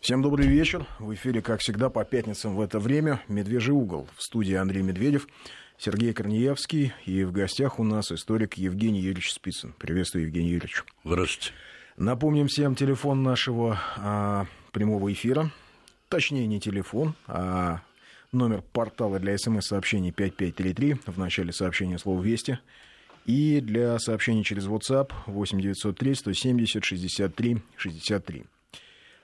Всем добрый вечер. В эфире, как всегда, по пятницам в это время «Медвежий угол». В студии Андрей Медведев, Сергей Корнеевский. И в гостях у нас историк Евгений Юрьевич Спицын. Приветствую, Евгений Юрьевич. Здравствуйте. Напомним всем телефон нашего а, прямого эфира. Точнее, не телефон, а номер портала для смс-сообщений 5533. В начале сообщения слово «Вести». И для сообщений через WhatsApp 8903 170 63 63.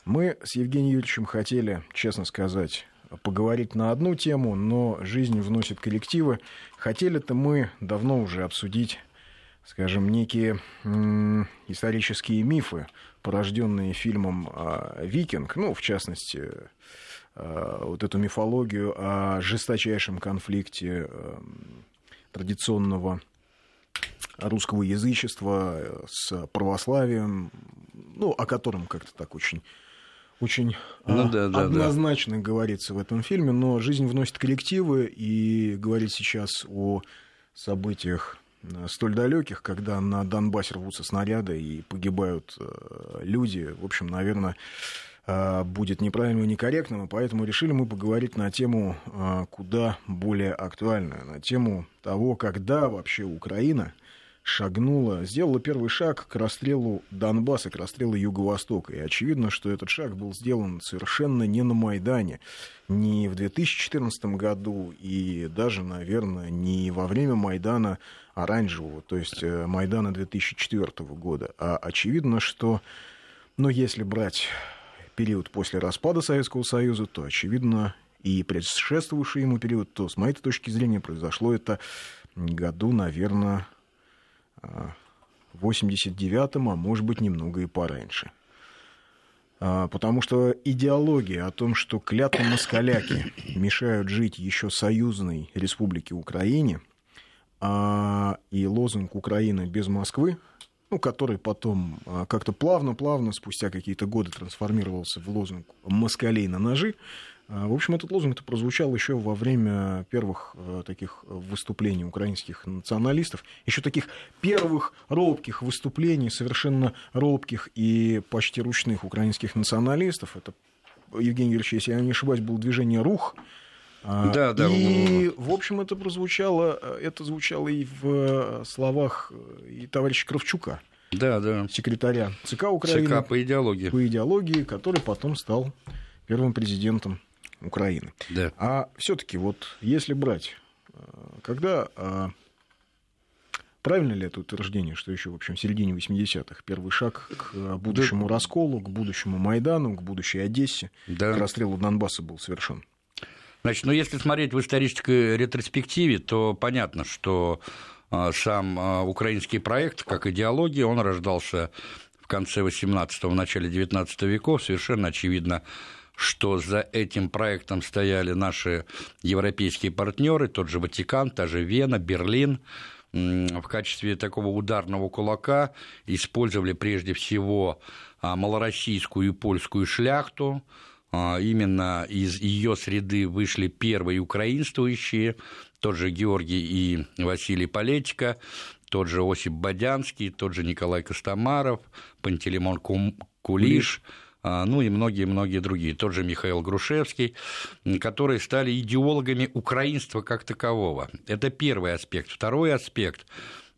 Мы с Евгением Юрьевичем хотели, честно сказать, поговорить на одну тему, но жизнь вносит коллективы. Хотели-то мы давно уже обсудить, скажем, некие м- исторические мифы, порожденные фильмом э, «Викинг», ну, в частности, э, вот эту мифологию о жесточайшем конфликте э, традиционного русского язычества с православием, ну, о котором как-то так очень очень ну, а, да, да, однозначно да. говорится в этом фильме, но жизнь вносит коллективы, и говорить сейчас о событиях э, столь далеких, когда на Донбассе рвутся снаряды и погибают э, люди, в общем, наверное, э, будет неправильным и некорректным, и поэтому решили мы поговорить на тему куда более актуальную, на тему того, когда вообще Украина – шагнула, сделала первый шаг к расстрелу Донбасса, к расстрелу Юго-Востока. И очевидно, что этот шаг был сделан совершенно не на Майдане, не в 2014 году и даже, наверное, не во время Майдана оранжевого, то есть э, Майдана 2004 года. А очевидно, что, ну, если брать период после распада Советского Союза, то, очевидно, и предшествовавший ему период, то, с моей точки зрения, произошло это году, наверное, 89-м, а может быть, немного и пораньше. А, потому что идеология о том, что клятвы москаляки мешают жить еще союзной республике Украине, а, и лозунг «Украина без Москвы», ну, который потом а, как-то плавно-плавно, спустя какие-то годы трансформировался в лозунг «Москалей на ножи», а, в общем, этот лозунг прозвучал еще во время первых э, таких выступлений украинских националистов, еще таких первых робких выступлений, совершенно робких и почти ручных украинских националистов. Это, Евгений Юрьевич, если я не ошибаюсь, было движение «Рух», а, да, да. И, в общем, это прозвучало, это звучало и в э, словах э, и товарища Кравчука, да, да. секретаря ЦК Украины. ЦК по идеологии. По идеологии, который потом стал первым президентом Украины. Да. А все-таки вот если брать, э, когда а, Правильно ли это утверждение, что еще, в общем, в середине 80-х первый шаг к э, будущему да. расколу, к будущему Майдану, к будущей Одессе, да. к расстрелу Донбасса был совершен? Значит, ну если смотреть в исторической ретроспективе, то понятно, что а, сам а, украинский проект, как идеология, он рождался в конце 18-го, начале 19 веков, совершенно очевидно что за этим проектом стояли наши европейские партнеры, тот же Ватикан, та же Вена, Берлин, в качестве такого ударного кулака использовали прежде всего а, малороссийскую и польскую шляхту. А, именно из ее среды вышли первые украинствующие, тот же Георгий и Василий Полетика, тот же Осип Бодянский, тот же Николай Костомаров, Пантелеймон Кулиш, Кулиш ну и многие-многие другие, тот же Михаил Грушевский, которые стали идеологами украинства как такового. Это первый аспект. Второй аспект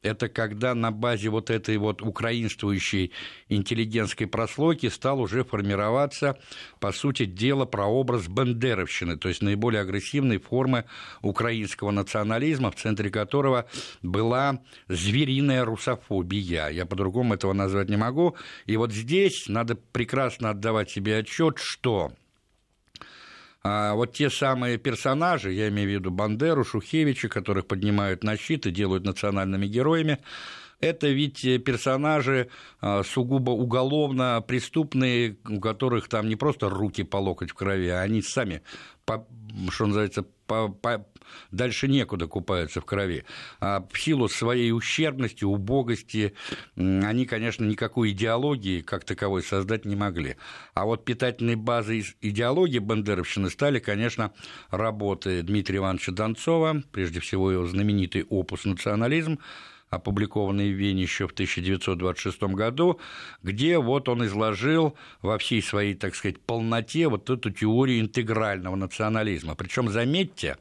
это когда на базе вот этой вот украинствующей интеллигентской прослойки стал уже формироваться, по сути дела, прообраз бандеровщины, то есть наиболее агрессивной формы украинского национализма, в центре которого была звериная русофобия. Я по-другому этого назвать не могу. И вот здесь надо прекрасно отдавать себе отчет, что а вот те самые персонажи, я имею в виду Бандеру, Шухевича, которых поднимают на щит и делают национальными героями, это ведь персонажи а, сугубо уголовно преступные, у которых там не просто руки по локоть в крови, а они сами, что называется, по, по, дальше некуда купаются в крови. А в силу своей ущербности, убогости, они, конечно, никакой идеологии как таковой создать не могли. А вот питательной базой идеологии бандеровщины стали, конечно, работы Дмитрия Ивановича Донцова, прежде всего его знаменитый опус «Национализм», опубликованный в Вене еще в 1926 году, где вот он изложил во всей своей, так сказать, полноте вот эту теорию интегрального национализма. Причем, заметьте,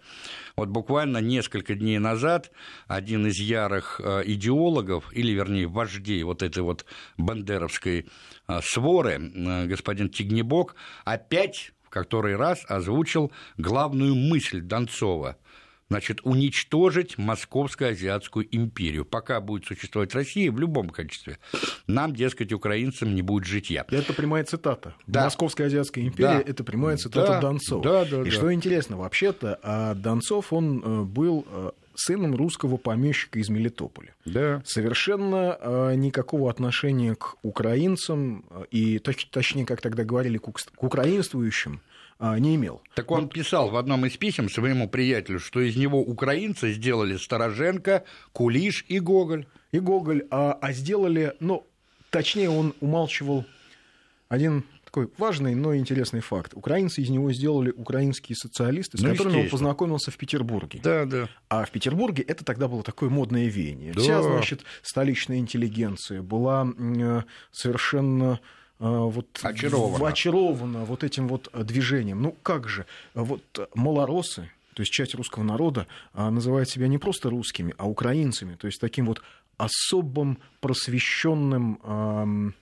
вот буквально несколько дней назад один из ярых э, идеологов, или, вернее, вождей вот этой вот бандеровской э, своры, господин Тигнебок, опять в который раз озвучил главную мысль Донцова – значит, уничтожить Московско-Азиатскую империю. Пока будет существовать Россия в любом качестве, нам, дескать, украинцам не будет житья. Это прямая цитата. Да. Московская Азиатская империя да. – это прямая цитата да. Донцова. Да, да, И да. что интересно, вообще-то а Донцов, он э, был э, сыном русского помещика из Мелитополя. Да. Совершенно э, никакого отношения к украинцам, и точ, точнее, как тогда говорили, к, к украинствующим, не имел. Так он писал в одном из писем своему приятелю, что из него украинцы сделали Стороженко, Кулиш и Гоголь. И Гоголь, а, а сделали, ну, точнее, он умалчивал один такой важный, но интересный факт. Украинцы из него сделали украинские социалисты, с ну, которыми он познакомился в Петербурге. Да, да. А в Петербурге это тогда было такое модное веяние. Да. Вся, значит, столичная интеллигенция была совершенно а, вот очарована. очарована вот этим вот движением. Ну как же, вот малоросы, то есть часть русского народа называет себя не просто русскими, а украинцами, то есть таким вот особым просвещенным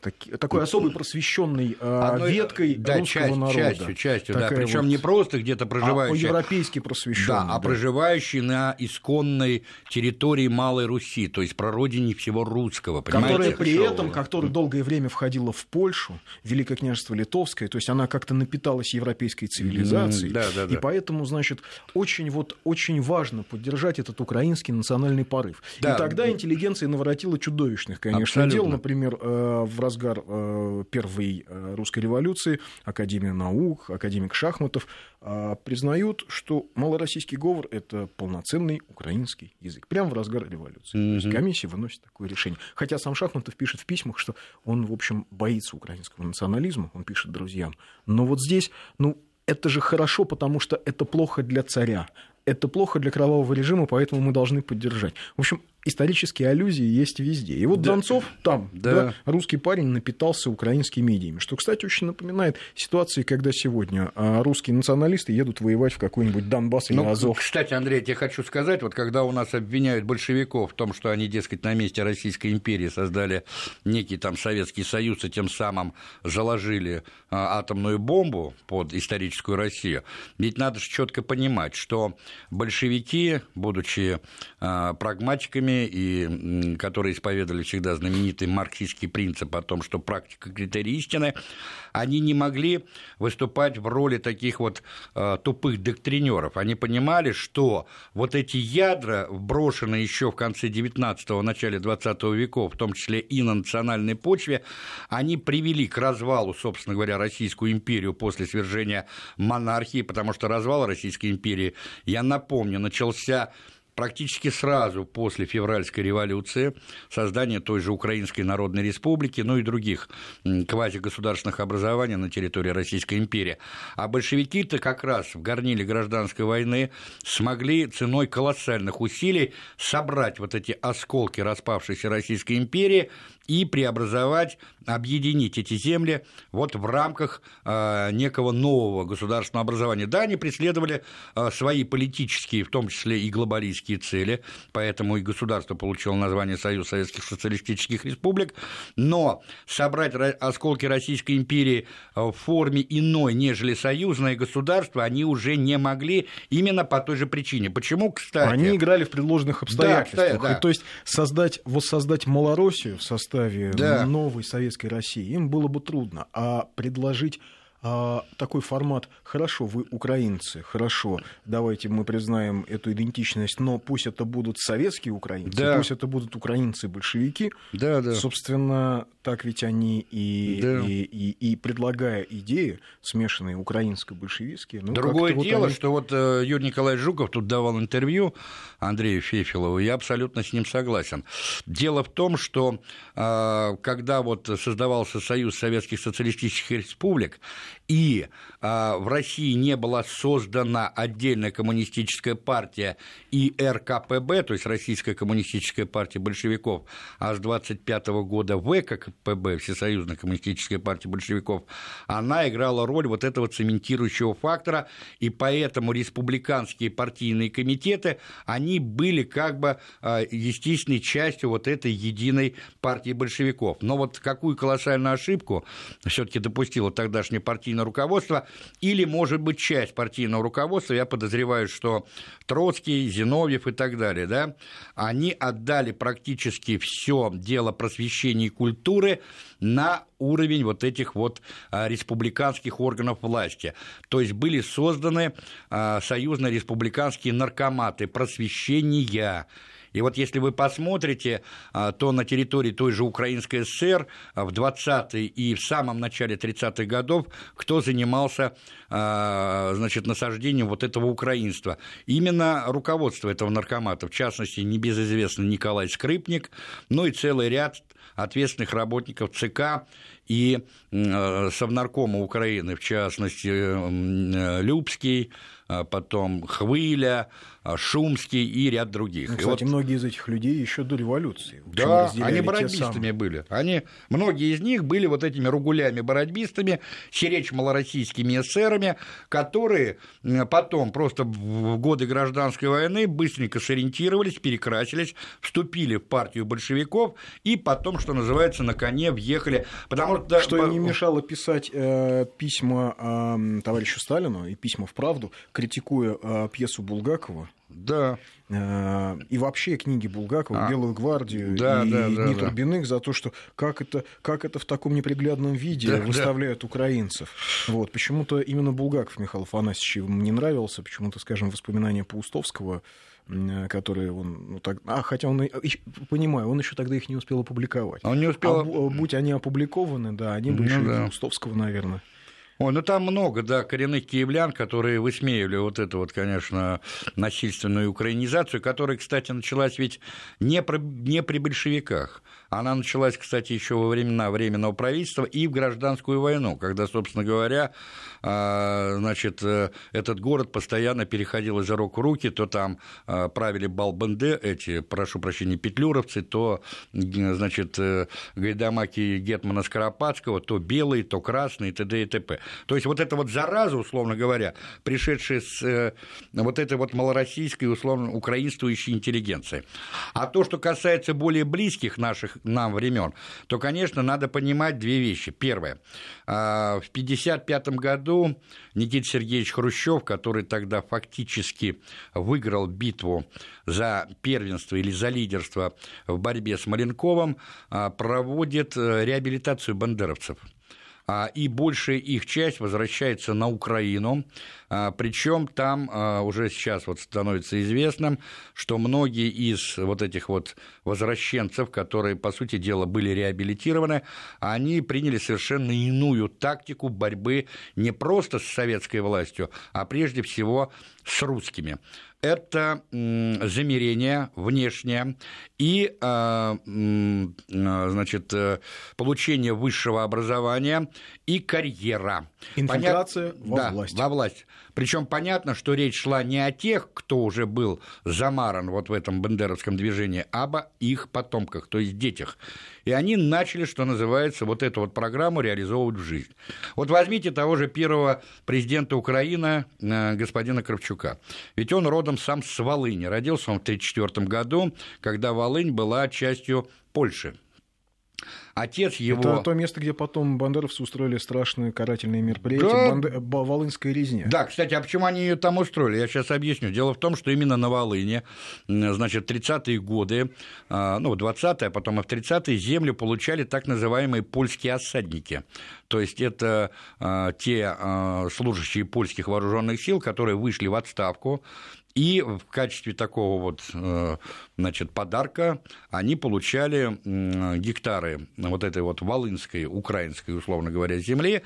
так, такой особой просвещенной э, веткой да, русского часть, народа. Частью, частью, да. Причем вот, не просто где-то проживающий. А европейски просвещенный. Да, а проживающий на исконной территории Малой Руси, то есть прародине всего русского. Которая при этом, которая долгое время входила в Польшу, Великое княжество Литовское, то есть она как-то напиталась европейской цивилизацией. Mm, да, да, да. И поэтому, значит, очень, вот, очень важно поддержать этот украинский национальный порыв. Да. И тогда интеллигенция наворотила чудовищных, конечно, Абсолютно. дел. Например, э, в разгар э, первой э, русской революции Академия наук, академик Шахматов э, признают, что малороссийский говор – это полноценный украинский язык. Прямо в разгар революции. Mm-hmm. То есть комиссия выносит такое решение. Хотя сам Шахматов пишет в письмах, что он, в общем, боится украинского национализма, он пишет друзьям. Но вот здесь, ну, это же хорошо, потому что это плохо для царя, это плохо для кровавого режима, поэтому мы должны поддержать. В общем, исторические аллюзии есть везде. И вот да. Донцов там, да. Да, русский парень, напитался украинскими медиами, что, кстати, очень напоминает ситуации, когда сегодня а, русские националисты едут воевать в какой-нибудь Донбасс или ну, Азов. Кстати, Андрей, я хочу сказать, вот когда у нас обвиняют большевиков в том, что они, дескать, на месте Российской империи создали некий там Советский Союз и тем самым заложили а, атомную бомбу под историческую Россию, ведь надо же четко понимать, что большевики, будучи а, и которые исповедовали всегда знаменитый марксистский принцип о том, что практика критерий истины, они не могли выступать в роли таких вот э, тупых доктринеров. Они понимали, что вот эти ядра, вброшенные еще в конце 19-го, начале 20 веков, в том числе и на национальной почве, они привели к развалу, собственно говоря, Российскую империю после свержения монархии, потому что развал Российской империи, я напомню, начался практически сразу после февральской революции, создания той же Украинской Народной Республики, ну и других квазигосударственных образований на территории Российской империи. А большевики-то как раз в горниле гражданской войны смогли ценой колоссальных усилий собрать вот эти осколки распавшейся Российской империи и преобразовать, объединить эти земли вот в рамках э, некого нового государственного образования. Да, они преследовали э, свои политические, в том числе и глобалистские цели, поэтому и государство получило название Союз Советских Социалистических Республик, но собрать осколки Российской империи в форме иной, нежели союзное государство, они уже не могли именно по той же причине. Почему, кстати? Они играли в предложенных обстоятельствах. Да, да. То есть создать, воссоздать Малороссию в составе составе да. новой советской России, им было бы трудно. А предложить а, такой формат, хорошо, вы украинцы, хорошо, давайте мы признаем эту идентичность, но пусть это будут советские украинцы, да. пусть это будут украинцы-большевики. Да, да. Собственно, так ведь они и, да. и, и, и предлагая идеи, смешанные украинско-большевистские. Ну, Другое дело, вот они... что вот э, Юрий Николаевич Жуков тут давал интервью Андрею Фефилову, я абсолютно с ним согласен. Дело в том, что э, когда вот создавался Союз Советских Социалистических Республик, и а, в России не была создана отдельная коммунистическая партия и РКПБ, то есть Российская коммунистическая партия большевиков, а с 25 года ВКПБ, Всесоюзная коммунистическая партия большевиков, она играла роль вот этого цементирующего фактора, и поэтому республиканские партийные комитеты, они были как бы а, естественной частью вот этой единой партии большевиков. Но вот какую колоссальную ошибку все-таки допустило тогдашнее партийное руководство, или, может быть, часть партийного руководства, я подозреваю, что Троцкий, Зиновьев и так далее, да, они отдали практически все дело просвещения и культуры на уровень вот этих вот а, республиканских органов власти. То есть были созданы а, союзно-республиканские наркоматы просвещения, и вот если вы посмотрите, а, то на территории той же Украинской ССР в 20-е и в самом начале 30-х годов кто занимался а, значит, насаждением вот этого украинства? Именно руководство этого наркомата, в частности, небезызвестный Николай Скрипник, ну и целый ряд ответственных работников ЦК и Совнаркома Украины, в частности, Любский, а потом Хвыля, а, Шумский и ряд других. Ну, кстати, и вот... многие из этих людей еще до революции. Да, они бородбистами были. Они, многие из них были вот этими ругулями-бородбистами, сиречь малороссийскими эсерами, которые потом просто в годы гражданской войны быстренько сориентировались, перекрасились, вступили в партию большевиков и потом, что называется, на коне въехали. Потому что, что им не мешало писать э, письма э, товарищу Сталину и письма в правду, критикуя э, пьесу Булгакова да. Э, и вообще книги Булгакова, а. «Белую гвардию» да, и да, да, Турбиных да. за то, что как это, как это в таком неприглядном виде да, выставляют да. украинцев. Вот. Почему-то именно Булгаков Михаил Афанасьевич не нравился, почему-то, скажем, воспоминания Паустовского которые он, ну, так, а хотя он, понимаю, он еще тогда их не успел опубликовать. Он не успел. А, будь они опубликованы, да, они бы ну, еще да. Паустовского, наверное. Ой, ну там много, да, коренных киевлян, которые высмеивали вот эту вот, конечно, насильственную украинизацию, которая, кстати, началась ведь не, про, не при большевиках. Она началась, кстати, еще во времена Временного правительства и в гражданскую войну, когда, собственно говоря, а, значит, э, этот город постоянно переходил из рук в руки, то там а, правили балбанде, эти, прошу прощения, петлюровцы, то, значит, э, гайдамаки Гетмана Скоропадского, то белые, то красные, т.д. и т.п. То есть вот эта вот зараза, условно говоря, пришедшая с э, вот этой вот малороссийской, условно, украинствующей интеллигенции. А то, что касается более близких наших нам времен, то, конечно, надо понимать две вещи. Первое. А, в 1955 году Никита Сергеевич Хрущев, который тогда фактически выиграл битву за первенство или за лидерство в борьбе с Маленковым, а, проводит э, реабилитацию бандеровцев – и большая их часть возвращается на Украину, а, причем там а, уже сейчас вот становится известным, что многие из вот этих вот возвращенцев, которые, по сути дела, были реабилитированы, они приняли совершенно иную тактику борьбы не просто с советской властью, а прежде всего с русскими это замерение внешнее и а, а, значит, э, получение высшего образования и карьера. Инфильтрация Понят... во да, власть. во власть. Причем понятно, что речь шла не о тех, кто уже был замаран вот в этом бандеровском движении, а об их потомках, то есть детях. И они начали, что называется, вот эту вот программу реализовывать в жизнь. Вот возьмите того же первого президента Украины, э, господина Кравчука. Ведь он родом сам с Волыни. Родился он в 1934 году, когда Волынь была частью Польши. Отец его... Это то место, где потом бандеровцы устроили страшные карательные мероприятия, да. Банде... Волынская резня. Да, кстати, а почему они ее там устроили? Я сейчас объясню. Дело в том, что именно на Волыне, значит, 30-е годы, а, ну, 20-е, а потом и в 30-е землю получали так называемые польские осадники. То есть это а, те служащие польских вооруженных сил, которые вышли в отставку, и в качестве такого вот э, значит, подарка они получали гектары вот этой вот волынской, украинской, условно говоря, земли,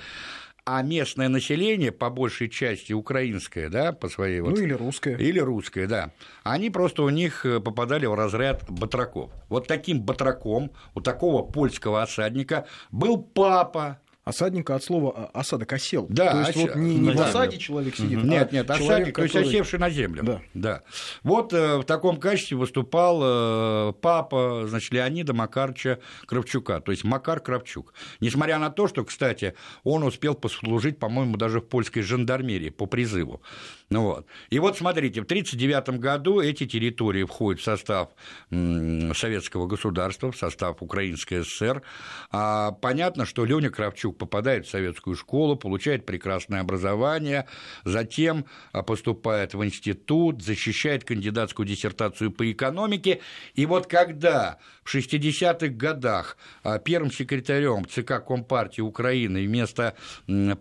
а местное население, по большей части украинское, да, по своей вот... Ну, или русское. Или русское, да. Они просто у них э, попадали в разряд батраков. Вот таким батраком у такого польского осадника был папа Осадника от слова осадок осел. Да, то есть ос... вот не, не в осаде человек сидит, угу. Нет, нет, человек, осадник, который... то есть осевший на землю. Да. да. Вот э, в таком качестве выступал э, папа, значит, Леонида Макарча Кравчука, то есть Макар Кравчук. Несмотря на то, что, кстати, он успел послужить, по-моему, даже в польской жандармерии по призыву. Ну, вот. И вот смотрите, в 1939 году эти территории входят в состав советского государства, в состав Украинской ССР. А понятно, что Леня Кравчук попадает в советскую школу, получает прекрасное образование, затем а, поступает в институт, защищает кандидатскую диссертацию по экономике. И вот когда в 60-х годах а, первым секретарем ЦК Компартии Украины вместо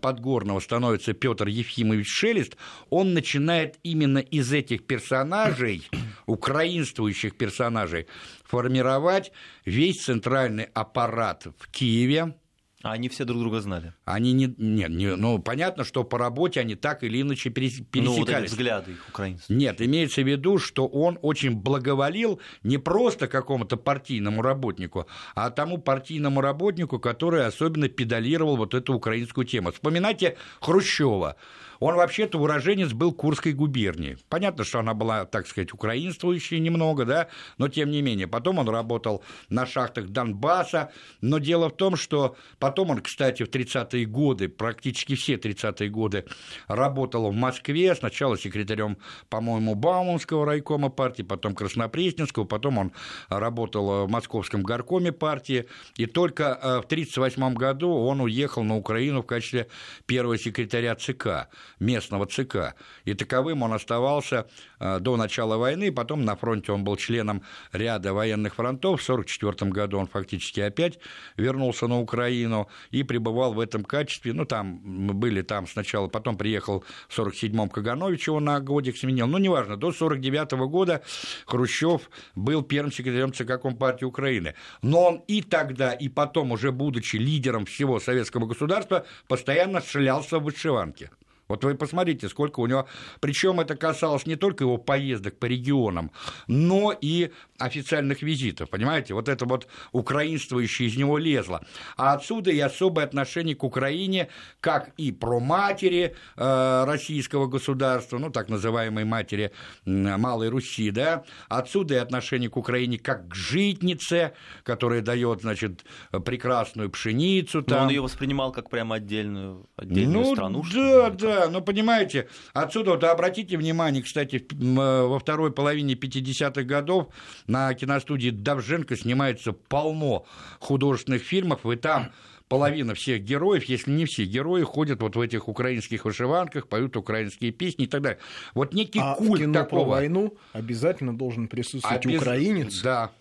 Подгорного становится Петр Ефимович Шелест, он начинает именно из этих персонажей, украинствующих персонажей, формировать весь центральный аппарат в Киеве, а они все друг друга знали? Они не, нет, не, ну понятно, что по работе они так или иначе пересекались. Ну, вот взгляды их украинцев. Нет, имеется в виду, что он очень благоволил не просто какому-то партийному работнику, а тому партийному работнику, который особенно педалировал вот эту украинскую тему. Вспоминайте Хрущева. Он вообще-то уроженец был Курской губернии. Понятно, что она была, так сказать, украинствующей немного, да, но тем не менее. Потом он работал на шахтах Донбасса, но дело в том, что потом он, кстати, в 30-е годы, практически все 30-е годы, работал в Москве, сначала секретарем, по-моему, Бауманского райкома партии, потом Краснопресненского, потом он работал в Московском горкоме партии, и только э, в 1938 году он уехал на Украину в качестве первого секретаря ЦК местного ЦК. И таковым он оставался э, до начала войны, потом на фронте он был членом ряда военных фронтов. В 1944 году он фактически опять вернулся на Украину и пребывал в этом качестве. Ну, там мы были там сначала, потом приехал в 1947-м Каганович, его на годик сменил. Ну, неважно, до 1949 года Хрущев был первым секретарем ЦК Компартии Украины. Но он и тогда, и потом, уже будучи лидером всего советского государства, постоянно шлялся в вышиванке. Вот вы посмотрите, сколько у него... Причем это касалось не только его поездок по регионам, но и официальных визитов, понимаете? Вот это вот украинствующее из него лезло. А отсюда и особое отношение к Украине, как и про матери э, российского государства, ну, так называемой матери Малой Руси, да, отсюда и отношение к Украине как к житнице, которая дает, значит, прекрасную пшеницу. Там. Но он ее воспринимал как прямо отдельную, отдельную ну, страну. Да, да, да, но понимаете, отсюда вот обратите внимание, кстати, во второй половине 50-х годов на киностудии Давженко снимается полно художественных фильмов, и там половина всех героев, если не все герои, ходят вот в этих украинских вышиванках, поют украинские песни и так далее. Вот некий а культ в кино такого... про войну обязательно должен присутствовать Обез... украинец. Да.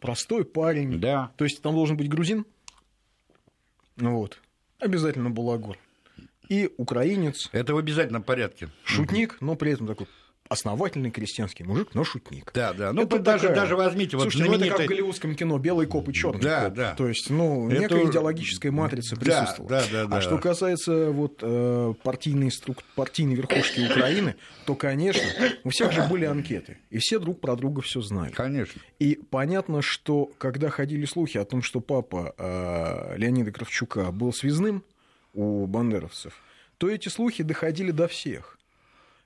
Простой парень. Да. То есть там должен быть грузин. Ну вот. Обязательно балагур и украинец. Это в обязательном порядке. Шутник, но при этом такой основательный крестьянский мужик, но шутник. Да, да. Ну, это даже, такая... даже возьмите Слушайте, вот знаменитый... ну, это как в голливудском кино «Белый коп и черный да, коп». Да. То есть, ну, это... некая идеологическая матрица присутствовала. Да, да, да, а что касается вот, э, партийной, струк... партийной верхушки Украины, то, конечно, у всех же были анкеты, и все друг про друга все знали. Конечно. И понятно, что когда ходили слухи о том, что папа э, Леонида Кравчука был связным, у бандеровцев, то эти слухи доходили до всех.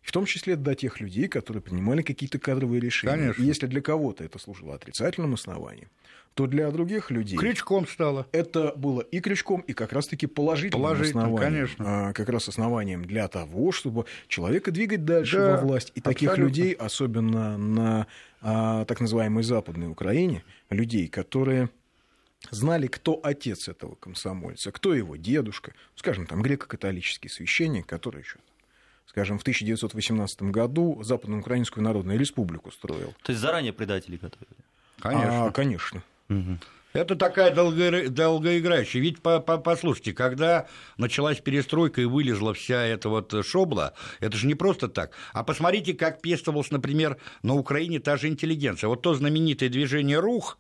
В том числе до тех людей, которые принимали какие-то кадровые решения. Конечно. И если для кого-то это служило отрицательным основанием, то для других людей... Крючком стало. Это было и крючком, и как раз-таки положительным, положительным основанием. конечно. А, как раз основанием для того, чтобы человека двигать дальше да, во власть. И абсолютно. таких людей, особенно на а, так называемой Западной Украине, людей, которые знали, кто отец этого комсомольца, кто его дедушка, скажем, там греко-католический священник, который еще скажем, в 1918 году Западную Украинскую Народную Республику строил. То есть заранее предатели готовили? Конечно. А, конечно. Угу. Это такая долго, долгоиграющая. Ведь по, по, послушайте, когда началась перестройка и вылезла вся эта вот шобла, это же не просто так. А посмотрите, как пестовалась, например, на Украине та же интеллигенция. Вот то знаменитое движение «Рух»,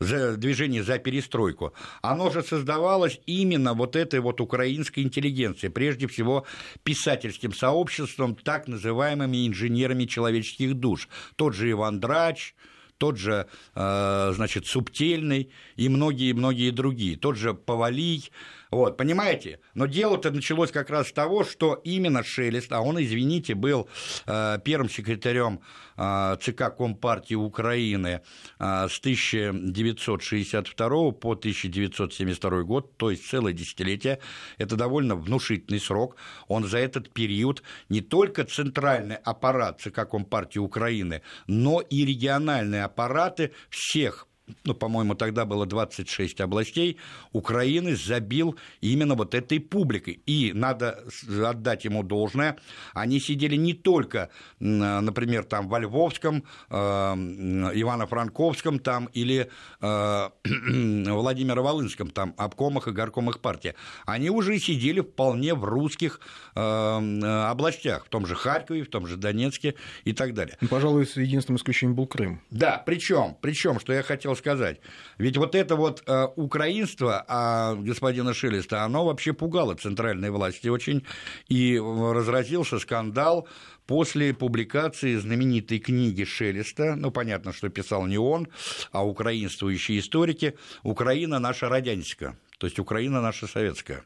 за движение за перестройку, оно же создавалось именно вот этой вот украинской интеллигенцией, прежде всего писательским сообществом, так называемыми инженерами человеческих душ. Тот же Иван Драч, тот же, э, значит, Субтельный и многие-многие другие, тот же Повалий, Вот, понимаете? Но дело-то началось как раз с того, что именно Шелест, а он, извините, был э, первым секретарем э, ЦК Компартии Украины э, с 1962 по 1972 год, то есть целое десятилетие. Это довольно внушительный срок. Он за этот период не только центральный аппарат ЦК Компартии Украины, но и региональные аппараты всех ну, по-моему, тогда было 26 областей, Украины забил именно вот этой публикой. И надо отдать ему должное, они сидели не только, например, там во Львовском, э, Ивано-Франковском там или э, Владимиро-Волынском там обкомах и горкомах партии. Они уже сидели вполне в русских э, областях, в том же Харькове, в том же Донецке и так далее. Ну, пожалуй, единственным исключением был Крым. Да, причем, причем, что я хотел сказать. Ведь вот это вот э, украинство а, господина Шелеста, оно вообще пугало центральной власти очень, и разразился скандал после публикации знаменитой книги Шелеста, ну, понятно, что писал не он, а украинствующие историки, «Украина наша родянська», то есть «Украина наша советская».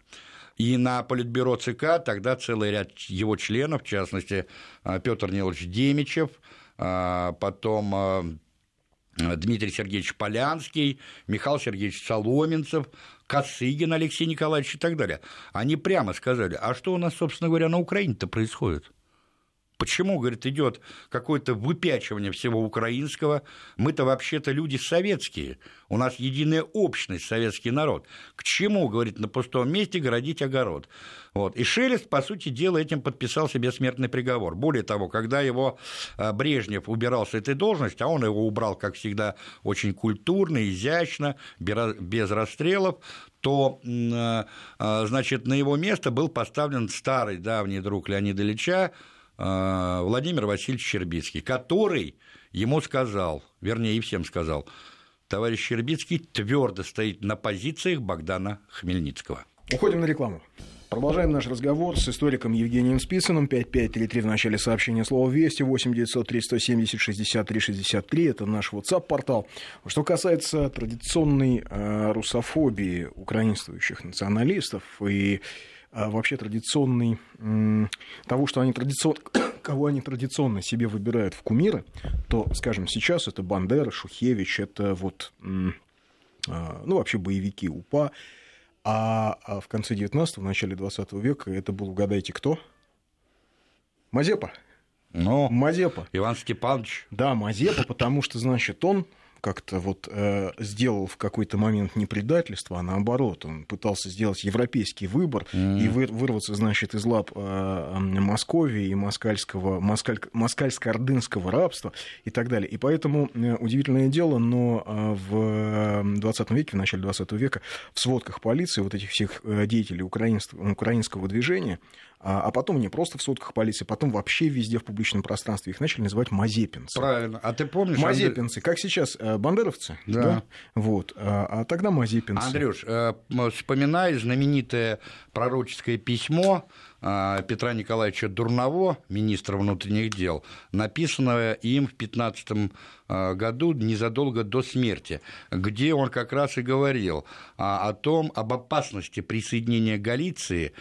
И на Политбюро ЦК тогда целый ряд его членов, в частности, э, Петр Нилович Демичев, э, потом э, Дмитрий Сергеевич Полянский, Михаил Сергеевич Соломенцев, Косыгин Алексей Николаевич и так далее. Они прямо сказали, а что у нас, собственно говоря, на Украине-то происходит? Почему, говорит, идет какое-то выпячивание всего украинского? Мы-то вообще-то люди советские, у нас единая общность, советский народ. К чему, говорит, на пустом месте городить огород? Вот. И Шелест, по сути дела, этим подписал себе смертный приговор. Более того, когда его э, Брежнев убирал с этой должности, а он его убрал, как всегда, очень культурно, изящно, без расстрелов, то, э, э, значит, на его место был поставлен старый давний друг Леонида Ильича, Владимир Васильевич Щербицкий, который ему сказал, вернее, и всем сказал, товарищ Щербицкий твердо стоит на позициях Богдана Хмельницкого. Уходим на рекламу. Продолжаем наш разговор с историком Евгением Спицыным. 5533 в начале сообщения слова «Вести», 8903 170 63 63. Это наш WhatsApp-портал. Что касается традиционной э, русофобии украинствующих националистов и вообще традиционный, того, что они традиционно, кого они традиционно себе выбирают в кумиры, то, скажем, сейчас это Бандера, Шухевич, это вот, а, ну, вообще боевики УПА, а, а в конце 19-го, в начале 20 века это был, угадайте, кто? Мазепа. Ну, Мазепа. Иван Степанович. Да, Мазепа, потому что, значит, он как-то вот э, сделал в какой-то момент не предательство, а наоборот, он пытался сделать европейский выбор mm. и вы, вырваться, значит, из лап э, Московии и москальского, москаль, москальско-ордынского рабства и так далее. И поэтому э, удивительное дело, но э, в 20 веке, в начале 20 века в сводках полиции вот этих всех э, деятелей украинского, украинского движения а, а потом не просто в сотках полиции, потом вообще везде в публичном пространстве их начали называть мазепинцы. Правильно. А ты помнишь... Мазепинцы, как сейчас э, бандеровцы, да. да? Вот. А, а тогда мазепинцы. Андрюш, э, вспоминай знаменитое пророческое письмо а, Петра Николаевича Дурново, министра внутренних дел, написанное им в 15 а, году, незадолго до смерти, где он как раз и говорил а, о том, об опасности присоединения Галиции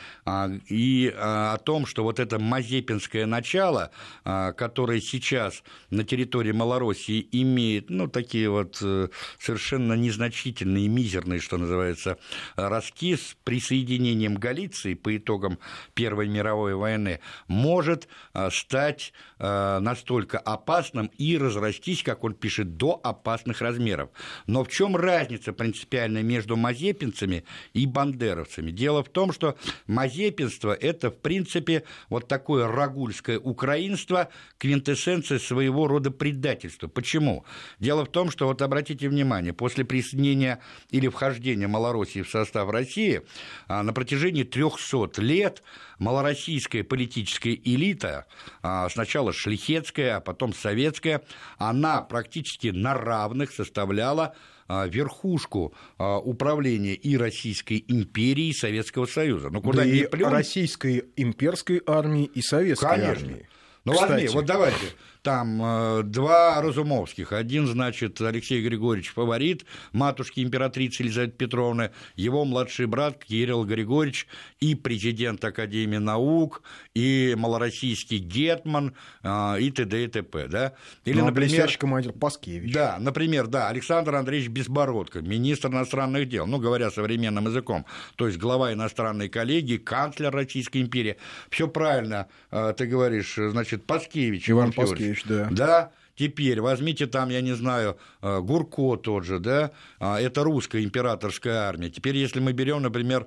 и о том, что вот это мазепинское начало, которое сейчас на территории Малороссии имеет, ну, такие вот э, совершенно незначительные, мизерные, что называется, ростки с присоединением Галиции по итогам Первой мировой войны, может э, стать э, настолько опасным и разрастись, как он пишет, до опасных размеров. Но в чем разница принципиальная между мазепинцами и бандеровцами? Дело в том, что мазепинство – это, в принципе, вот такое рагульское украинство, квинтэссенция своего рода предательства. Почему? Дело в том, что, вот обратите внимание, после присоединения или вхождения Малороссии в состав России а, на протяжении 300 лет малороссийская политическая элита, а, сначала шлихетская, а потом советская, она практически на равных составляла а, верхушку а, управления и Российской империи, и Советского Союза. Ну, куда да ни плюнь... Российской имперской армии и Советской Конечно. армии. Ну, возьми, вот давайте, там э, два Разумовских. Один, значит, Алексей Григорьевич фаворит матушки императрицы Елизаветы Петровны, его младший брат Кирилл Григорьевич и президент Академии наук, и малороссийский гетман, э, и т.д. и т.п. Да? Или, ну, а например, командир Паскевич. Да, например, да, Александр Андреевич Безбородко, министр иностранных дел, ну, говоря современным языком, то есть глава иностранной коллегии, канцлер Российской империи. Все правильно э, ты говоришь, значит, Паскевич. Иван, Иван Паскевич, да. Да, Теперь возьмите там, я не знаю, э, Гурко тот же, да, а, это русская императорская армия. Теперь, если мы берем, например,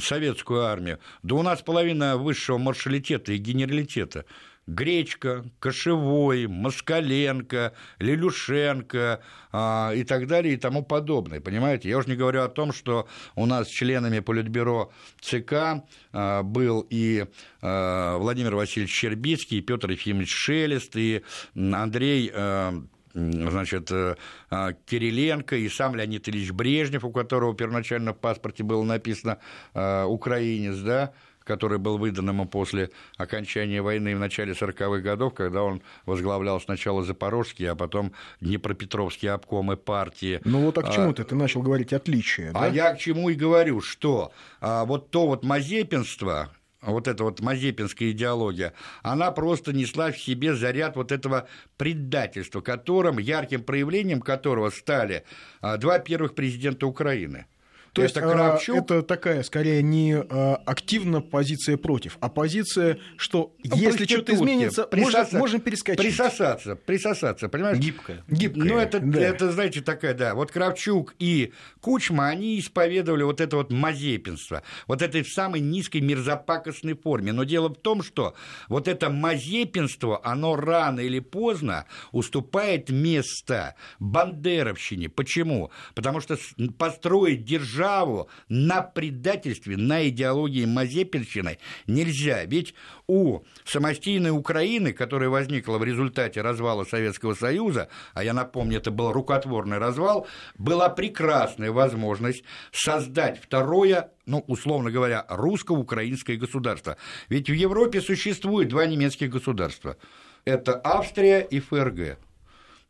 советскую армию, да у нас половина высшего маршалитета и генералитета Гречка, Кошевой, Москаленко, Лилюшенко а, и так далее и тому подобное. Понимаете? Я уже не говорю о том, что у нас членами Политбюро ЦК а, был и а, Владимир Васильевич Щербицкий, и Петр Ефимович Шелест, и Андрей а, значит, а, Кириленко и сам Леонид Ильич Брежнев, у которого первоначально в паспорте было написано а, «украинец», да, который был выдан ему после окончания войны в начале 40-х годов, когда он возглавлял сначала Запорожские, а потом Днепропетровские обкомы партии. Ну вот а к чему ты, ты начал говорить отличие, да? А я к чему и говорю, что а, вот то вот мазепинство, вот эта вот мазепинская идеология, она просто несла в себе заряд вот этого предательства, которым, ярким проявлением которого стали а, два первых президента Украины – то это есть Кравчук... это такая, скорее, не активно позиция против, а позиция, что ну, если что-то изменится, присоса... можно, можно перескочить. Присосаться, присосаться, понимаешь? Гибкая. Гибкая. Ну, это, да. это, знаете, такая, да. Вот Кравчук и Кучма, они исповедовали вот это вот мазепинство, вот этой самой низкой мерзопакостной форме. Но дело в том, что вот это мазепинство, оно рано или поздно уступает место бандеровщине. Почему? Потому что построить державу державу на предательстве, на идеологии Мазепинщины нельзя. Ведь у самостийной Украины, которая возникла в результате развала Советского Союза, а я напомню, это был рукотворный развал, была прекрасная возможность создать второе ну, условно говоря, русско-украинское государство. Ведь в Европе существует два немецких государства. Это Австрия и ФРГ.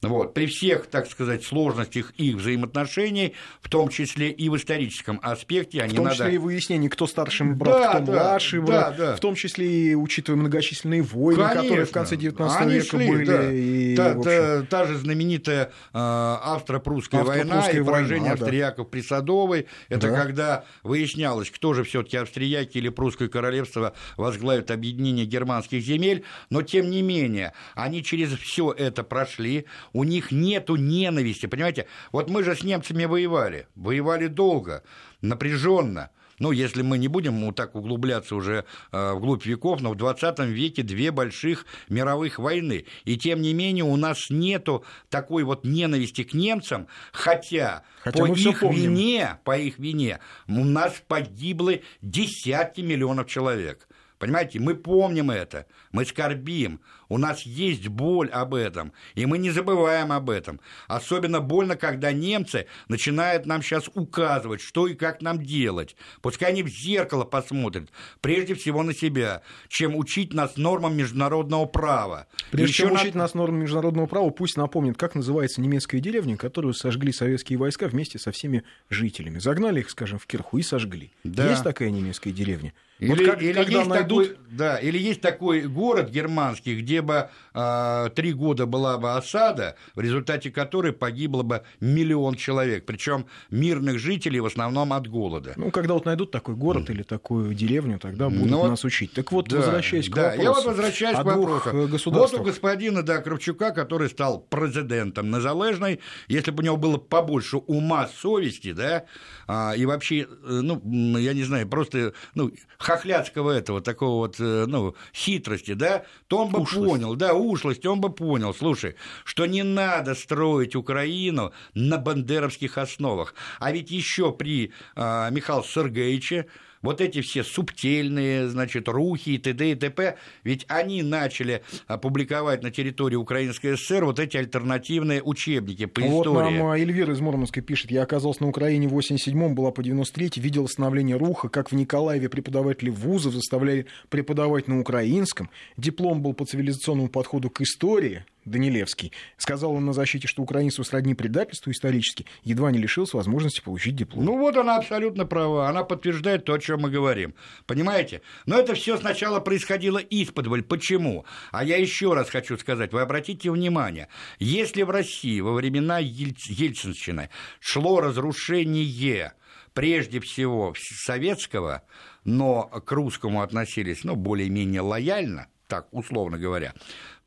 Вот, при всех, так сказать, сложностях их взаимоотношений, в том числе и в историческом аспекте, они В том числе надо... и выяснение, кто старший брат, да, кто да, младший брат, да, да. в том числе и учитывая многочисленные войны, Конечно. которые в конце 19 они века шли, были. Да. И, та, та, та же знаменитая э, австро-прусская война и поражение война, австрияков да. при Садовой, это да. когда выяснялось, кто же все таки австрияки или прусское королевство возглавит объединение германских земель, но тем не менее, они через все это прошли, у них нету ненависти, понимаете? Вот мы же с немцами воевали, воевали долго, напряженно. Ну, если мы не будем так углубляться уже э, вглубь веков, но в 20 веке две больших мировых войны. И тем не менее у нас нету такой вот ненависти к немцам, хотя, хотя по их вине, по их вине у нас погибло десятки миллионов человек. Понимаете, мы помним это, мы скорбим, у нас есть боль об этом, и мы не забываем об этом. Особенно больно, когда немцы начинают нам сейчас указывать, что и как нам делать. Пускай они в зеркало посмотрят, прежде всего на себя, чем учить нас нормам международного права. Прежде чем на... учить нас нормам международного права, пусть напомнит, как называется немецкая деревня, которую сожгли советские войска вместе со всеми жителями. Загнали их, скажем, в кирху и сожгли. Да. Есть такая немецкая деревня? Или, вот как, или, когда есть найдут... такой, да, или есть такой город германский, где бы э, три года была бы осада, в результате которой погибло бы миллион человек, причем мирных жителей в основном от голода. Ну, когда вот найдут такой город mm. или такую деревню, тогда будут ну, нас учить. Так вот, да, возвращаясь к да, вопросу. Я вот возвращаюсь к вопросу. Вот у господина да, Кравчука, который стал президентом Незалежной, если бы у него было побольше ума, совести, да, а, и вообще, э, ну, я не знаю, просто, ну, хохлядского этого, такого вот, э, ну, хитрости, да, то он бы ушлость. понял, да, ушлость, он бы понял, слушай, что не надо строить Украину на бандеровских основах. А ведь еще при э, Михаиле Сергеевиче вот эти все субтельные, значит, рухи и т.д. и т.п., ведь они начали публиковать на территории Украинской ССР вот эти альтернативные учебники по вот истории. Вот нам Эльвира из Мурманска пишет, я оказался на Украине в 87-м, была по 93-й, видел становление руха, как в Николаеве преподаватели вузов заставляли преподавать на украинском, диплом был по цивилизационному подходу к истории, Данилевский. Сказал он на защите, что украинство сродни предательству исторически, едва не лишился возможности получить диплом. Ну вот она абсолютно права, она подтверждает то, о чем мы говорим. Понимаете? Но это все сначала происходило исподволь. Почему? А я еще раз хочу сказать, вы обратите внимание, если в России во времена Ельцинщины шло разрушение прежде всего советского, но к русскому относились ну, более-менее лояльно, так условно говоря,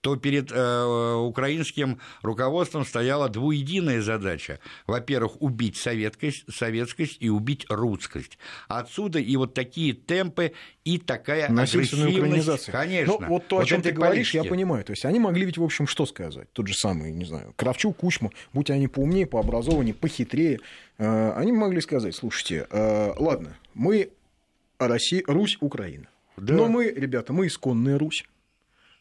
то перед э, украинским руководством стояла двуединая задача. Во-первых, убить советскость, советскость и убить русскость. Отсюда и вот такие темпы и такая агрессивность. Конечно. Ну, вот то, о чем ты говоришь, политики. я понимаю. То есть они могли ведь, в общем, что сказать? Тот же самый, не знаю, Кравчук, Кучма, будь они поумнее, пообразованнее, похитрее, э, они могли сказать, слушайте, э, ладно, мы Россия, Русь, Украина. Да. Но мы, ребята, мы исконная Русь.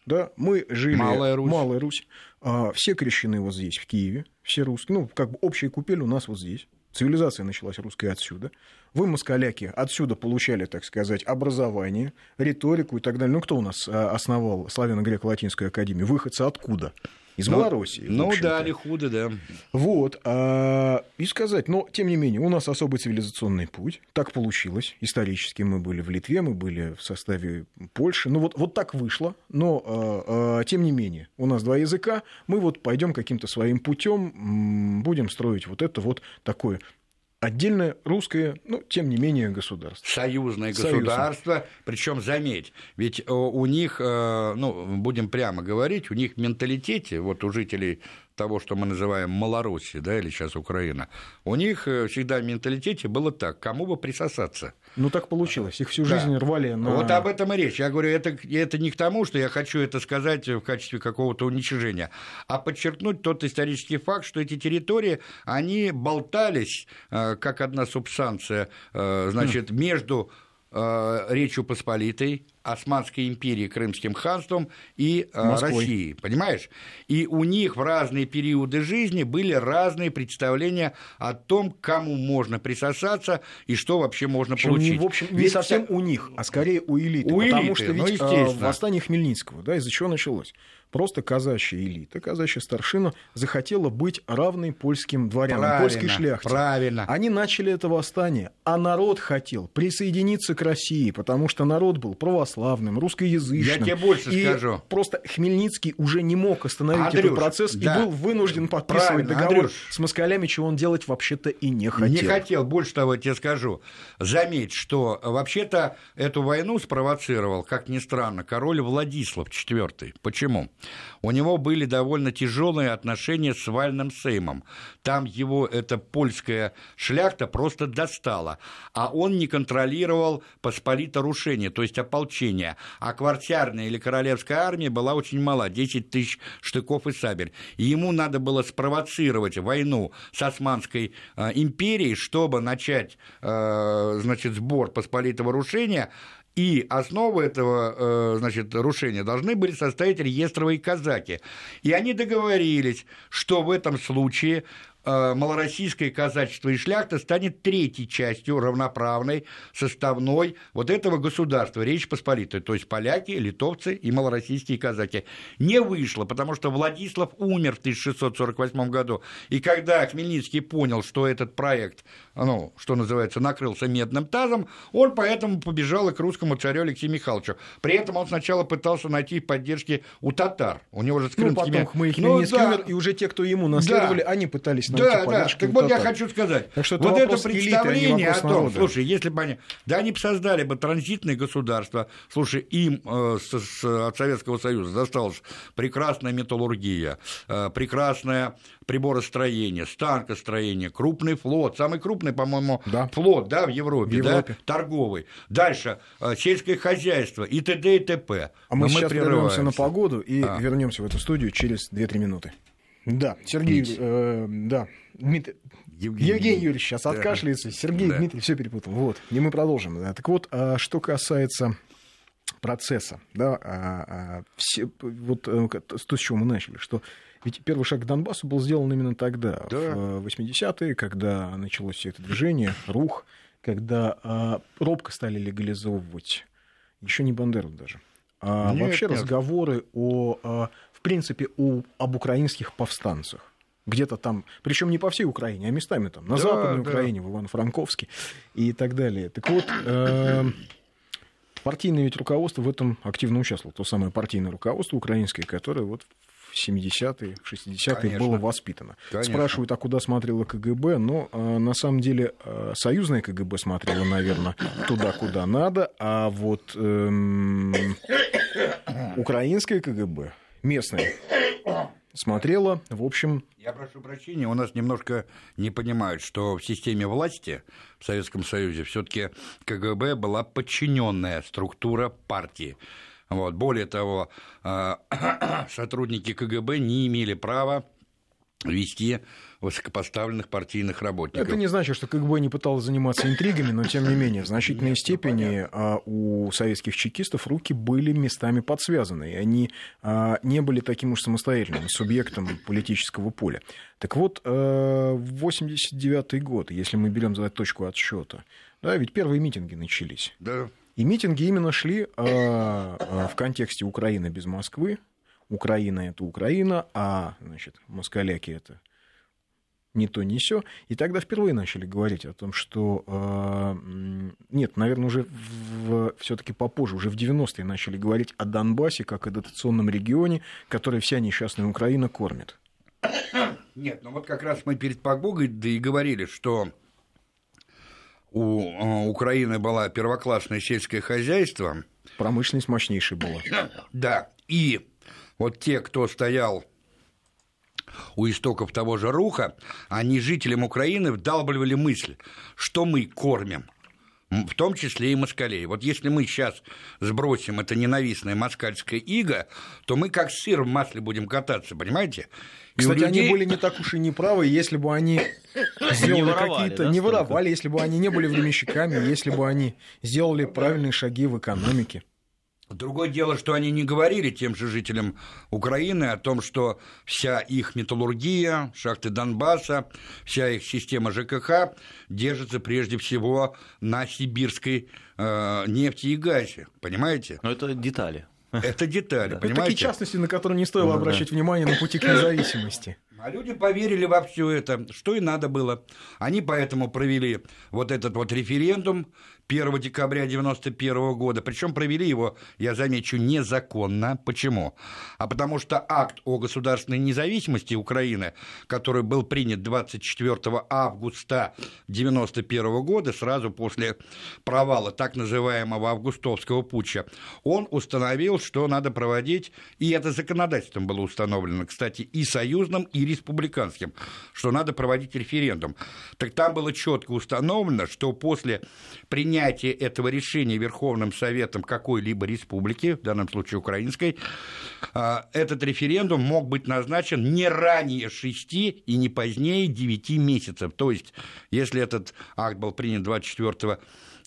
Да, мы жили... Малая Русь. Малая Русь. А, все крещены вот здесь, в Киеве. Все русские. Ну, как бы общая купель у нас вот здесь. Цивилизация началась русская отсюда. Вы, москаляки, отсюда получали, так сказать, образование, риторику и так далее. Ну, кто у нас а, основал Славяно-Греко-Латинскую академию? Выходцы откуда? Из ну, Малороссии. Ну да, не худо, да. Вот. А, и сказать, но тем не менее, у нас особый цивилизационный путь. Так получилось. Исторически мы были в Литве, мы были в составе Польши. Ну вот, вот так вышло. Но а, а, тем не менее, у нас два языка. Мы вот пойдем каким-то своим путем, будем строить вот это вот такое отдельное русское, ну, тем не менее, государство. Союзное государство. Причем, заметь, ведь э, у них, э, ну, будем прямо говорить, у них в менталитете, вот у жителей того, что мы называем Малороссией, да, или сейчас Украина, у них э, всегда в менталитете было так, кому бы присосаться. Ну, так получилось, их всю жизнь да. рвали на... Вот об этом и речь. Я говорю, это, это не к тому, что я хочу это сказать в качестве какого-то уничижения, а подчеркнуть тот исторический факт, что эти территории, они болтались, э, как одна субстанция, э, значит, между Речью Посполитой, Османской империей, Крымским ханством и э, Москвой. Россией, понимаешь? И у них в разные периоды жизни были разные представления о том, кому можно присосаться и что вообще можно Причем получить. Не, в общем, не ведь совсем у них, а скорее у элиты. У потому элиты, что ну, ведь ну, восстание Хмельницкого, да, из-за чего началось? Просто казачья элита, казачья старшина захотела быть равной польским дворянам, правильно, польской шляхте. Правильно. Они начали это восстание, а народ хотел присоединиться к России, потому что народ был православным, русскоязычным. Я тебе больше и скажу. Просто Хмельницкий уже не мог остановить Андрюш, этот процесс да. и был вынужден подписывать договор Андрюш, с москалями, чего он делать вообще-то и не хотел. Не хотел. Больше того, я тебе скажу. Заметь, что вообще-то эту войну спровоцировал, как ни странно, король Владислав IV. Почему? У него были довольно тяжелые отношения с Вальным Сеймом. Там его эта польская шляхта просто достала, а он не контролировал посполиторушение, то есть ополчение. А квартирная или королевская армия была очень мала, 10 тысяч штыков и сабель. И ему надо было спровоцировать войну с Османской э, империей, чтобы начать э, значит, сбор посполитого рушения и основу этого э, значит, рушения должны были составить реестровые казаки. И они договорились, что в этом случае малороссийское казачество и шляхта станет третьей частью равноправной, составной вот этого государства, Речь Посполитой, то есть поляки, литовцы и малороссийские казаки. Не вышло, потому что Владислав умер в 1648 году, и когда Хмельницкий понял, что этот проект, ну, что называется, накрылся медным тазом, он поэтому побежал и к русскому царю Алексею Михайловичу. При этом он сначала пытался найти поддержки у татар. У него же с крымскими... Ну, потом Хмельницкий ну, да. умер, и уже те, кто ему наследовали, да. они пытались да, да. Так вот я хочу сказать, так что это вот это представление элиты, а о том, народа. слушай, если бы они, да они бы создали бы транзитное государство, слушай, им э, с, с, от Советского Союза досталась прекрасная металлургия, э, прекрасное приборостроение, станкостроение, крупный флот, самый крупный, по-моему, да. флот, да, в Европе, в Европе. Да, торговый. Дальше э, сельское хозяйство и т.д. и т.п. А мы, мы сейчас прервемся на погоду и а. вернемся в эту студию через 2-3 минуты. Да, Сергей, э, да, Дмитрий, Евгений, Евгений Юрьевич сейчас да. откашляется, Сергей, да. Дмитрий, все перепутал. Вот, и мы продолжим. Так вот, а что касается процесса, да, а, а, все, вот э, то, с чего мы начали, что ведь первый шаг к Донбассу был сделан именно тогда, да. в 80-е, э, когда началось все это движение, рух, когда а, робко стали легализовывать, еще не Бандеру даже, а Нет, вообще нет. разговоры о, а, в принципе, о, об украинских повстанцах. Где-то там, причем не по всей Украине, а местами там, на Да, Западной да. Украине, в Ивано-Франковске и так далее. Так вот, э, партийное ведь руководство в этом активно участвовало. То самое партийное руководство украинское, которое вот в 70-е, в 60-е Конечно. было воспитано. Конечно. Спрашивают, а куда смотрело КГБ? Но э, на самом деле э, союзное КГБ смотрело, наверное, туда, куда надо, а вот эм, украинское КГБ, местное, смотрело, в общем, Я прошу прощения, у нас немножко не понимают, что в системе власти в Советском Союзе все-таки КГБ была подчиненная структура партии. Вот. Более того, э, сотрудники КГБ не имели права вести высокопоставленных партийных работников. Это не значит, что КГБ не пыталась заниматься интригами, но тем не менее, в значительной Нет, ну, степени а, у советских чекистов руки были местами подсвязаны, и они а, не были таким уж самостоятельным субъектом политического поля. Так вот, а, в 89 год, если мы берем за точку отсчета, да, ведь первые митинги начались. Да. И митинги именно шли а, в контексте Украины без Москвы. Украина это Украина, а значит, москаляки это не то, не все. И тогда впервые начали говорить о том, что... м, нет, наверное, уже все-таки попозже, уже в 90-е начали говорить о Донбассе как о дотационном регионе, который вся несчастная Украина кормит. Нет, ну вот как раз мы перед погбогой да и говорили, что у э, Украины была первоклассное сельское хозяйство, Промышленность мощнейшая была. Да, и вот те, кто стоял у истоков того же Руха, они жителям Украины вдалбливали мысль, что мы кормим, в том числе и москалей. Вот если мы сейчас сбросим это ненавистное москальское иго, то мы как сыр в масле будем кататься, понимаете? И Кстати, они людей- были не так уж и неправы, если бы они сделали какие-то... да, не воровали, если бы они не были временщиками, если бы они сделали правильные шаги в экономике. Другое дело, что они не говорили тем же жителям Украины о том, что вся их металлургия, шахты Донбасса, вся их система ЖКХ держится прежде всего на сибирской э, нефти и газе. Понимаете? Но это детали. Это детали, Это такие понимаете? частности, на которые не стоило Ну, да. обращать внимание на пути к независимости. А люди поверили во все это, что и надо было. Они поэтому провели вот этот вот референдум 1 декабря 1991 года. Причем провели его, я замечу, незаконно. Почему? А потому что акт о государственной независимости Украины, который был принят 24 августа 1991 года, сразу после провала так называемого августовского путча, он установил, что надо проводить, и это законодательством было установлено, кстати, и союзным, и республиканским, что надо проводить референдум. Так там было четко установлено, что после принятия этого решения Верховным Советом какой-либо республики, в данном случае украинской, а, этот референдум мог быть назначен не ранее 6 и не позднее 9 месяцев. То есть, если этот акт был принят 24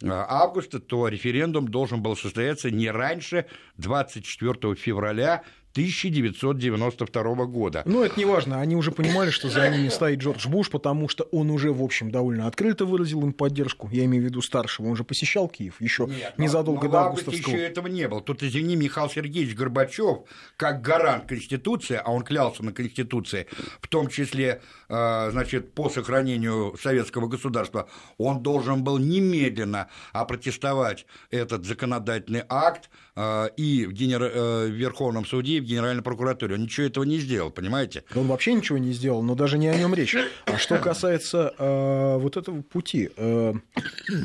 августа, то референдум должен был состояться не раньше 24 февраля 1992 года. Но это не важно, они уже понимали, что за ними стоит Джордж Буш, потому что он уже, в общем, довольно открыто выразил им поддержку. Я имею в виду старшего, он же посещал Киев еще Нет, незадолго но- но до августовского. еще этого не было. Тут, извини, Михаил Сергеевич Горбачев, как гарант Конституции, а он клялся на Конституции, в том числе, э, значит, по сохранению советского государства, он должен был немедленно опротестовать этот законодательный акт э, и в, э, в Верховном суде, и в Генеральной прокуратуре. Он ничего этого не сделал, понимаете? Он вообще ничего не сделал, но даже не о нем речь. А что касается э, вот этого пути э,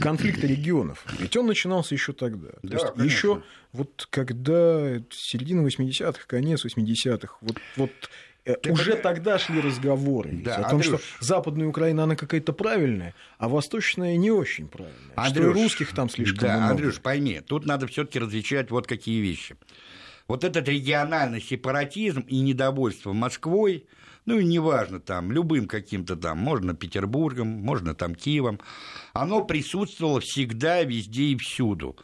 конфликта регионов, ведь он начинался еще тогда. То есть конечно. еще вот когда середина 80-х, конец 80-х, вот, вот э, Ты уже понимаешь- тогда шли разговоры Да, о том, Андрюш. что западная Украина, она какая-то правильная, а восточная не очень правильная. что и Андрюш, русских там слишком да, много. Андрюш, пойми, тут надо все-таки различать вот какие вещи. Вот этот региональный сепаратизм и недовольство Москвой, ну и неважно там, любым каким-то там, можно Петербургом, можно там Киевом, оно присутствовало всегда, везде и всюду.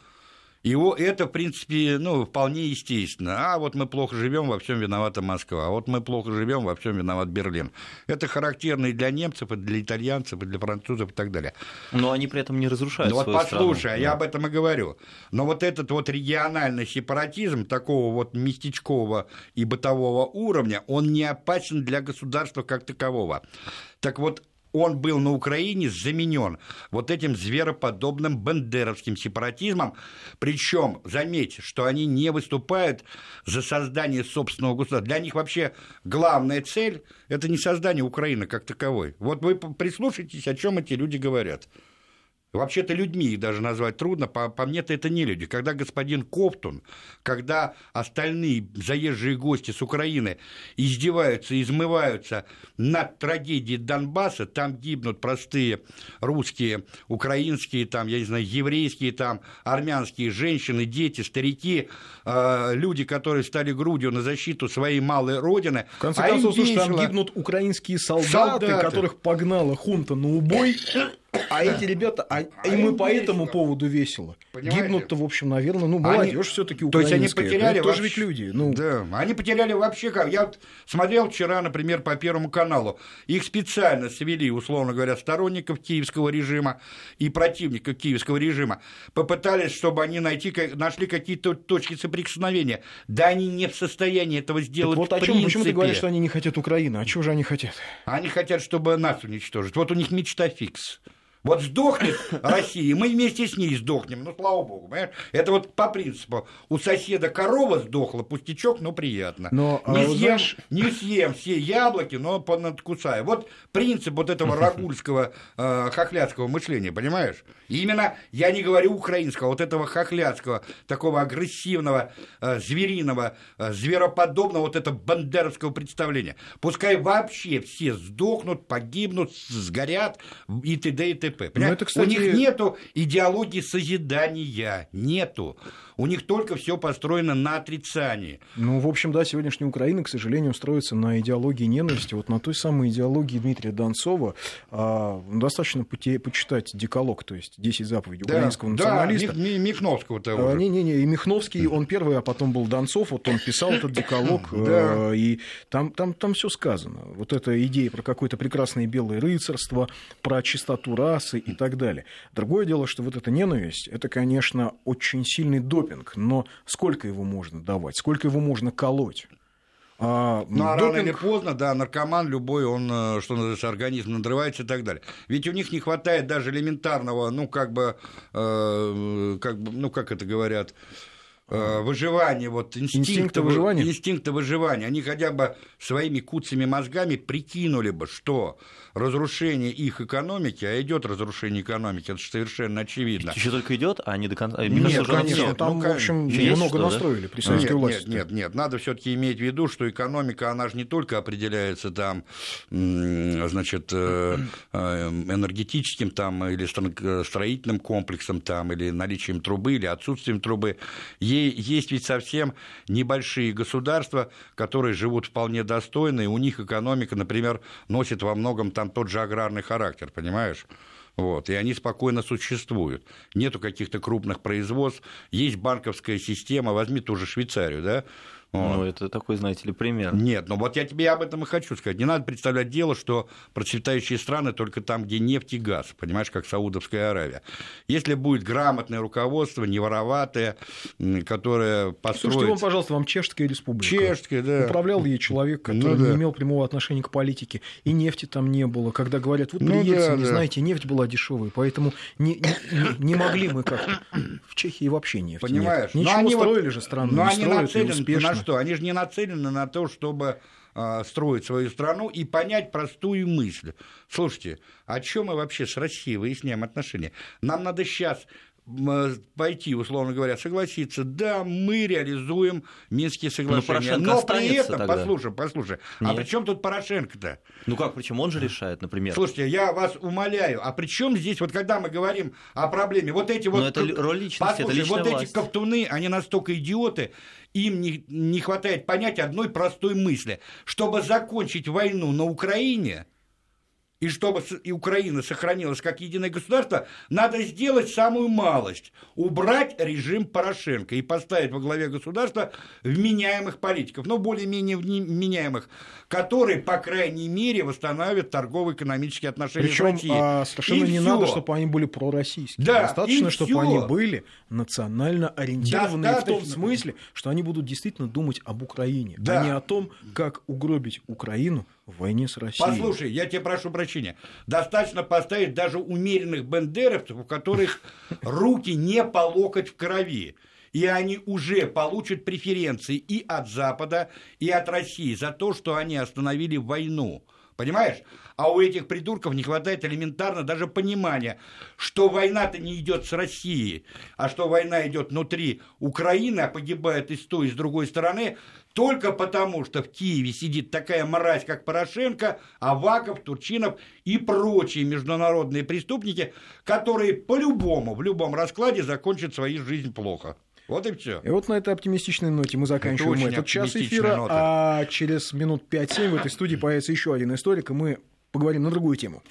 И это, в принципе, ну, вполне естественно. А вот мы плохо живем, во всем виновата Москва. А вот мы плохо живем, во всем виноват Берлин. Это характерно и для немцев, и для итальянцев, и для французов и так далее. Но они при этом не разрушают ну, вот послушай, страну. а я об этом и говорю. Но вот этот вот региональный сепаратизм такого вот местечкового и бытового уровня, он не опасен для государства как такового. Так вот, он был на Украине заменен вот этим звероподобным бандеровским сепаратизмом. Причем, заметьте, что они не выступают за создание собственного государства. Для них вообще главная цель – это не создание Украины как таковой. Вот вы прислушайтесь, о чем эти люди говорят. Вообще-то людьми их даже назвать трудно, по, по мне-то это не люди. Когда господин Коптун, когда остальные заезжие гости с Украины издеваются, измываются над трагедией Донбасса, там гибнут простые русские, украинские, там, я не знаю, еврейские, там, армянские женщины, дети, старики, э, люди, которые стали грудью на защиту своей малой родины. В конце а концов, слушай, там гибнут украинские солдаты, солдаты, которых погнала хунта на убой. А эти ребята, а, а им и по этому поводу весело. Гибнут-то, в общем, наверное, ну, молодежь все-таки украинская. То есть они потеряли это тоже ведь люди. Ну. Да, они потеряли вообще как. Я вот смотрел вчера, например, по Первому каналу. Их специально свели, условно говоря, сторонников киевского режима и противников киевского режима. Попытались, чтобы они найти, нашли какие-то точки соприкосновения. Да они не в состоянии этого сделать так вот о чем, почему ты говоришь, что они не хотят Украины? А чего же они хотят? Они хотят, чтобы нас уничтожить. Вот у них мечта фикс. Вот сдохнет Россия, мы вместе с ней сдохнем, ну, слава богу, понимаешь? Это вот по принципу, у соседа корова сдохла, пустячок, но приятно. Но, не, а, съем, знаешь... не съем все яблоки, но понадкусаю. Вот принцип вот этого рагульского, э, хохлядского мышления, понимаешь? И именно, я не говорю украинского, вот этого хохлядского, такого агрессивного, э, звериного, э, звероподобного, вот этого бандеровского представления. Пускай вообще все сдохнут, погибнут, сгорят и т.д. и т.п т.п. Ну, это, кстати... У них нету идеологии созидания, нету. У них только все построено на отрицании. Ну, в общем, да, сегодняшняя Украина, к сожалению, строится на идеологии ненависти. Вот на той самой идеологии Дмитрия Донцова а, достаточно почитать деколог, то есть 10 заповедей да, украинского националиста. Да, Михновского того а, Не-не-не, и Михновский, он первый, а потом был Донцов, вот он писал этот деколог, а, и там, там, там все сказано. Вот эта идея про какое-то прекрасное белое рыцарство, про чистоту расы и так далее. Другое дело, что вот эта ненависть, это, конечно, очень сильный допинг но сколько его можно давать, сколько его можно колоть? А, ну, а допинг... рано или поздно, да, наркоман любой, он, э, что называется, организм надрывается и так далее. Ведь у них не хватает даже элементарного, ну, как бы, э, как бы ну, как это говорят, э, выживания, вот инстинкта, инстинкта выживания. инстинкта выживания. Они хотя бы своими куцами мозгами прикинули бы, что разрушение их экономики, а идет разрушение экономики, это совершенно очевидно. Еще только идет, а не до конца. Нет, нет конечно, нет. там, ну, в общем, много что, настроили при советской нет, власти. Нет, нет, нет, надо все-таки иметь в виду, что экономика, она же не только определяется там, значит, э, э, энергетическим там или строительным комплексом там, или наличием трубы, или отсутствием трубы. Есть ведь совсем небольшие государства, которые живут вполне достойно, и у них экономика, например, носит во многом там тот же аграрный характер, понимаешь? Вот, и они спокойно существуют. Нету каких-то крупных производств, есть банковская система, возьми ту же Швейцарию, да. Ну, это такой, знаете ли, пример. Нет, ну вот я тебе об этом и хочу сказать. Не надо представлять дело, что процветающие страны только там, где нефть и газ, понимаешь, как Саудовская Аравия. Если будет грамотное руководство, не вороватое, которое построит... Слушайте, вам, пожалуйста, вам Чешская республика. Чешская, да. Управлял ей человек, ну который ну, да. не имел прямого отношения к политике, и нефти там не было. Когда говорят, вот при ну, да, да. знаете, нефть была дешевой, поэтому не, не, не могли мы как В Чехии вообще нефть Понимаешь? Нет. Ничего но они строили вот, же страну, но не они строят, нацелены, успешно что? Они же не нацелены на то, чтобы а, строить свою страну и понять простую мысль. Слушайте, о чем мы вообще с Россией выясняем отношения? Нам надо сейчас пойти, условно говоря, согласиться, да, мы реализуем Минские ну, соглашения. Но, но при этом, тогда. послушай, послушай, а Нет. а при чем тут Порошенко-то? Ну как, причем он же решает, например. Слушайте, я вас умоляю, а при чем здесь, вот когда мы говорим о проблеме, вот эти вот... Но это роль личности, послушай, это вот власть. эти ковтуны, они настолько идиоты, им не, не хватает понять одной простой мысли. Чтобы закончить войну на Украине, и чтобы и Украина сохранилась как единое государство, надо сделать самую малость – убрать режим Порошенко и поставить во главе государства вменяемых политиков, но более-менее вменяемых, которые, по крайней мере, восстановят торгово-экономические отношения Причем, с Россией. А, совершенно и не всё. надо, чтобы они были пророссийские. Да, Достаточно, чтобы всё. они были национально ориентированы в том смысле, что они будут действительно думать об Украине, Да. а не о том, как угробить Украину в войне с Россией. Послушай, я тебе прошу прощения. Достаточно поставить даже умеренных бендеровцев, у которых руки не по локоть в крови. И они уже получат преференции и от Запада, и от России за то, что они остановили войну. Понимаешь? А у этих придурков не хватает элементарно даже понимания, что война-то не идет с Россией, а что война идет внутри Украины, а погибает и с той, и с другой стороны, только потому, что в Киеве сидит такая мразь, как Порошенко, Аваков, Турчинов и прочие международные преступники, которые по-любому, в любом раскладе закончат свою жизнь плохо. Вот и все. И вот на этой оптимистичной ноте мы заканчиваем очень этот час эфира, нота. а через минут 5-7 в этой студии появится еще один историк, и мы поговорим на другую тему.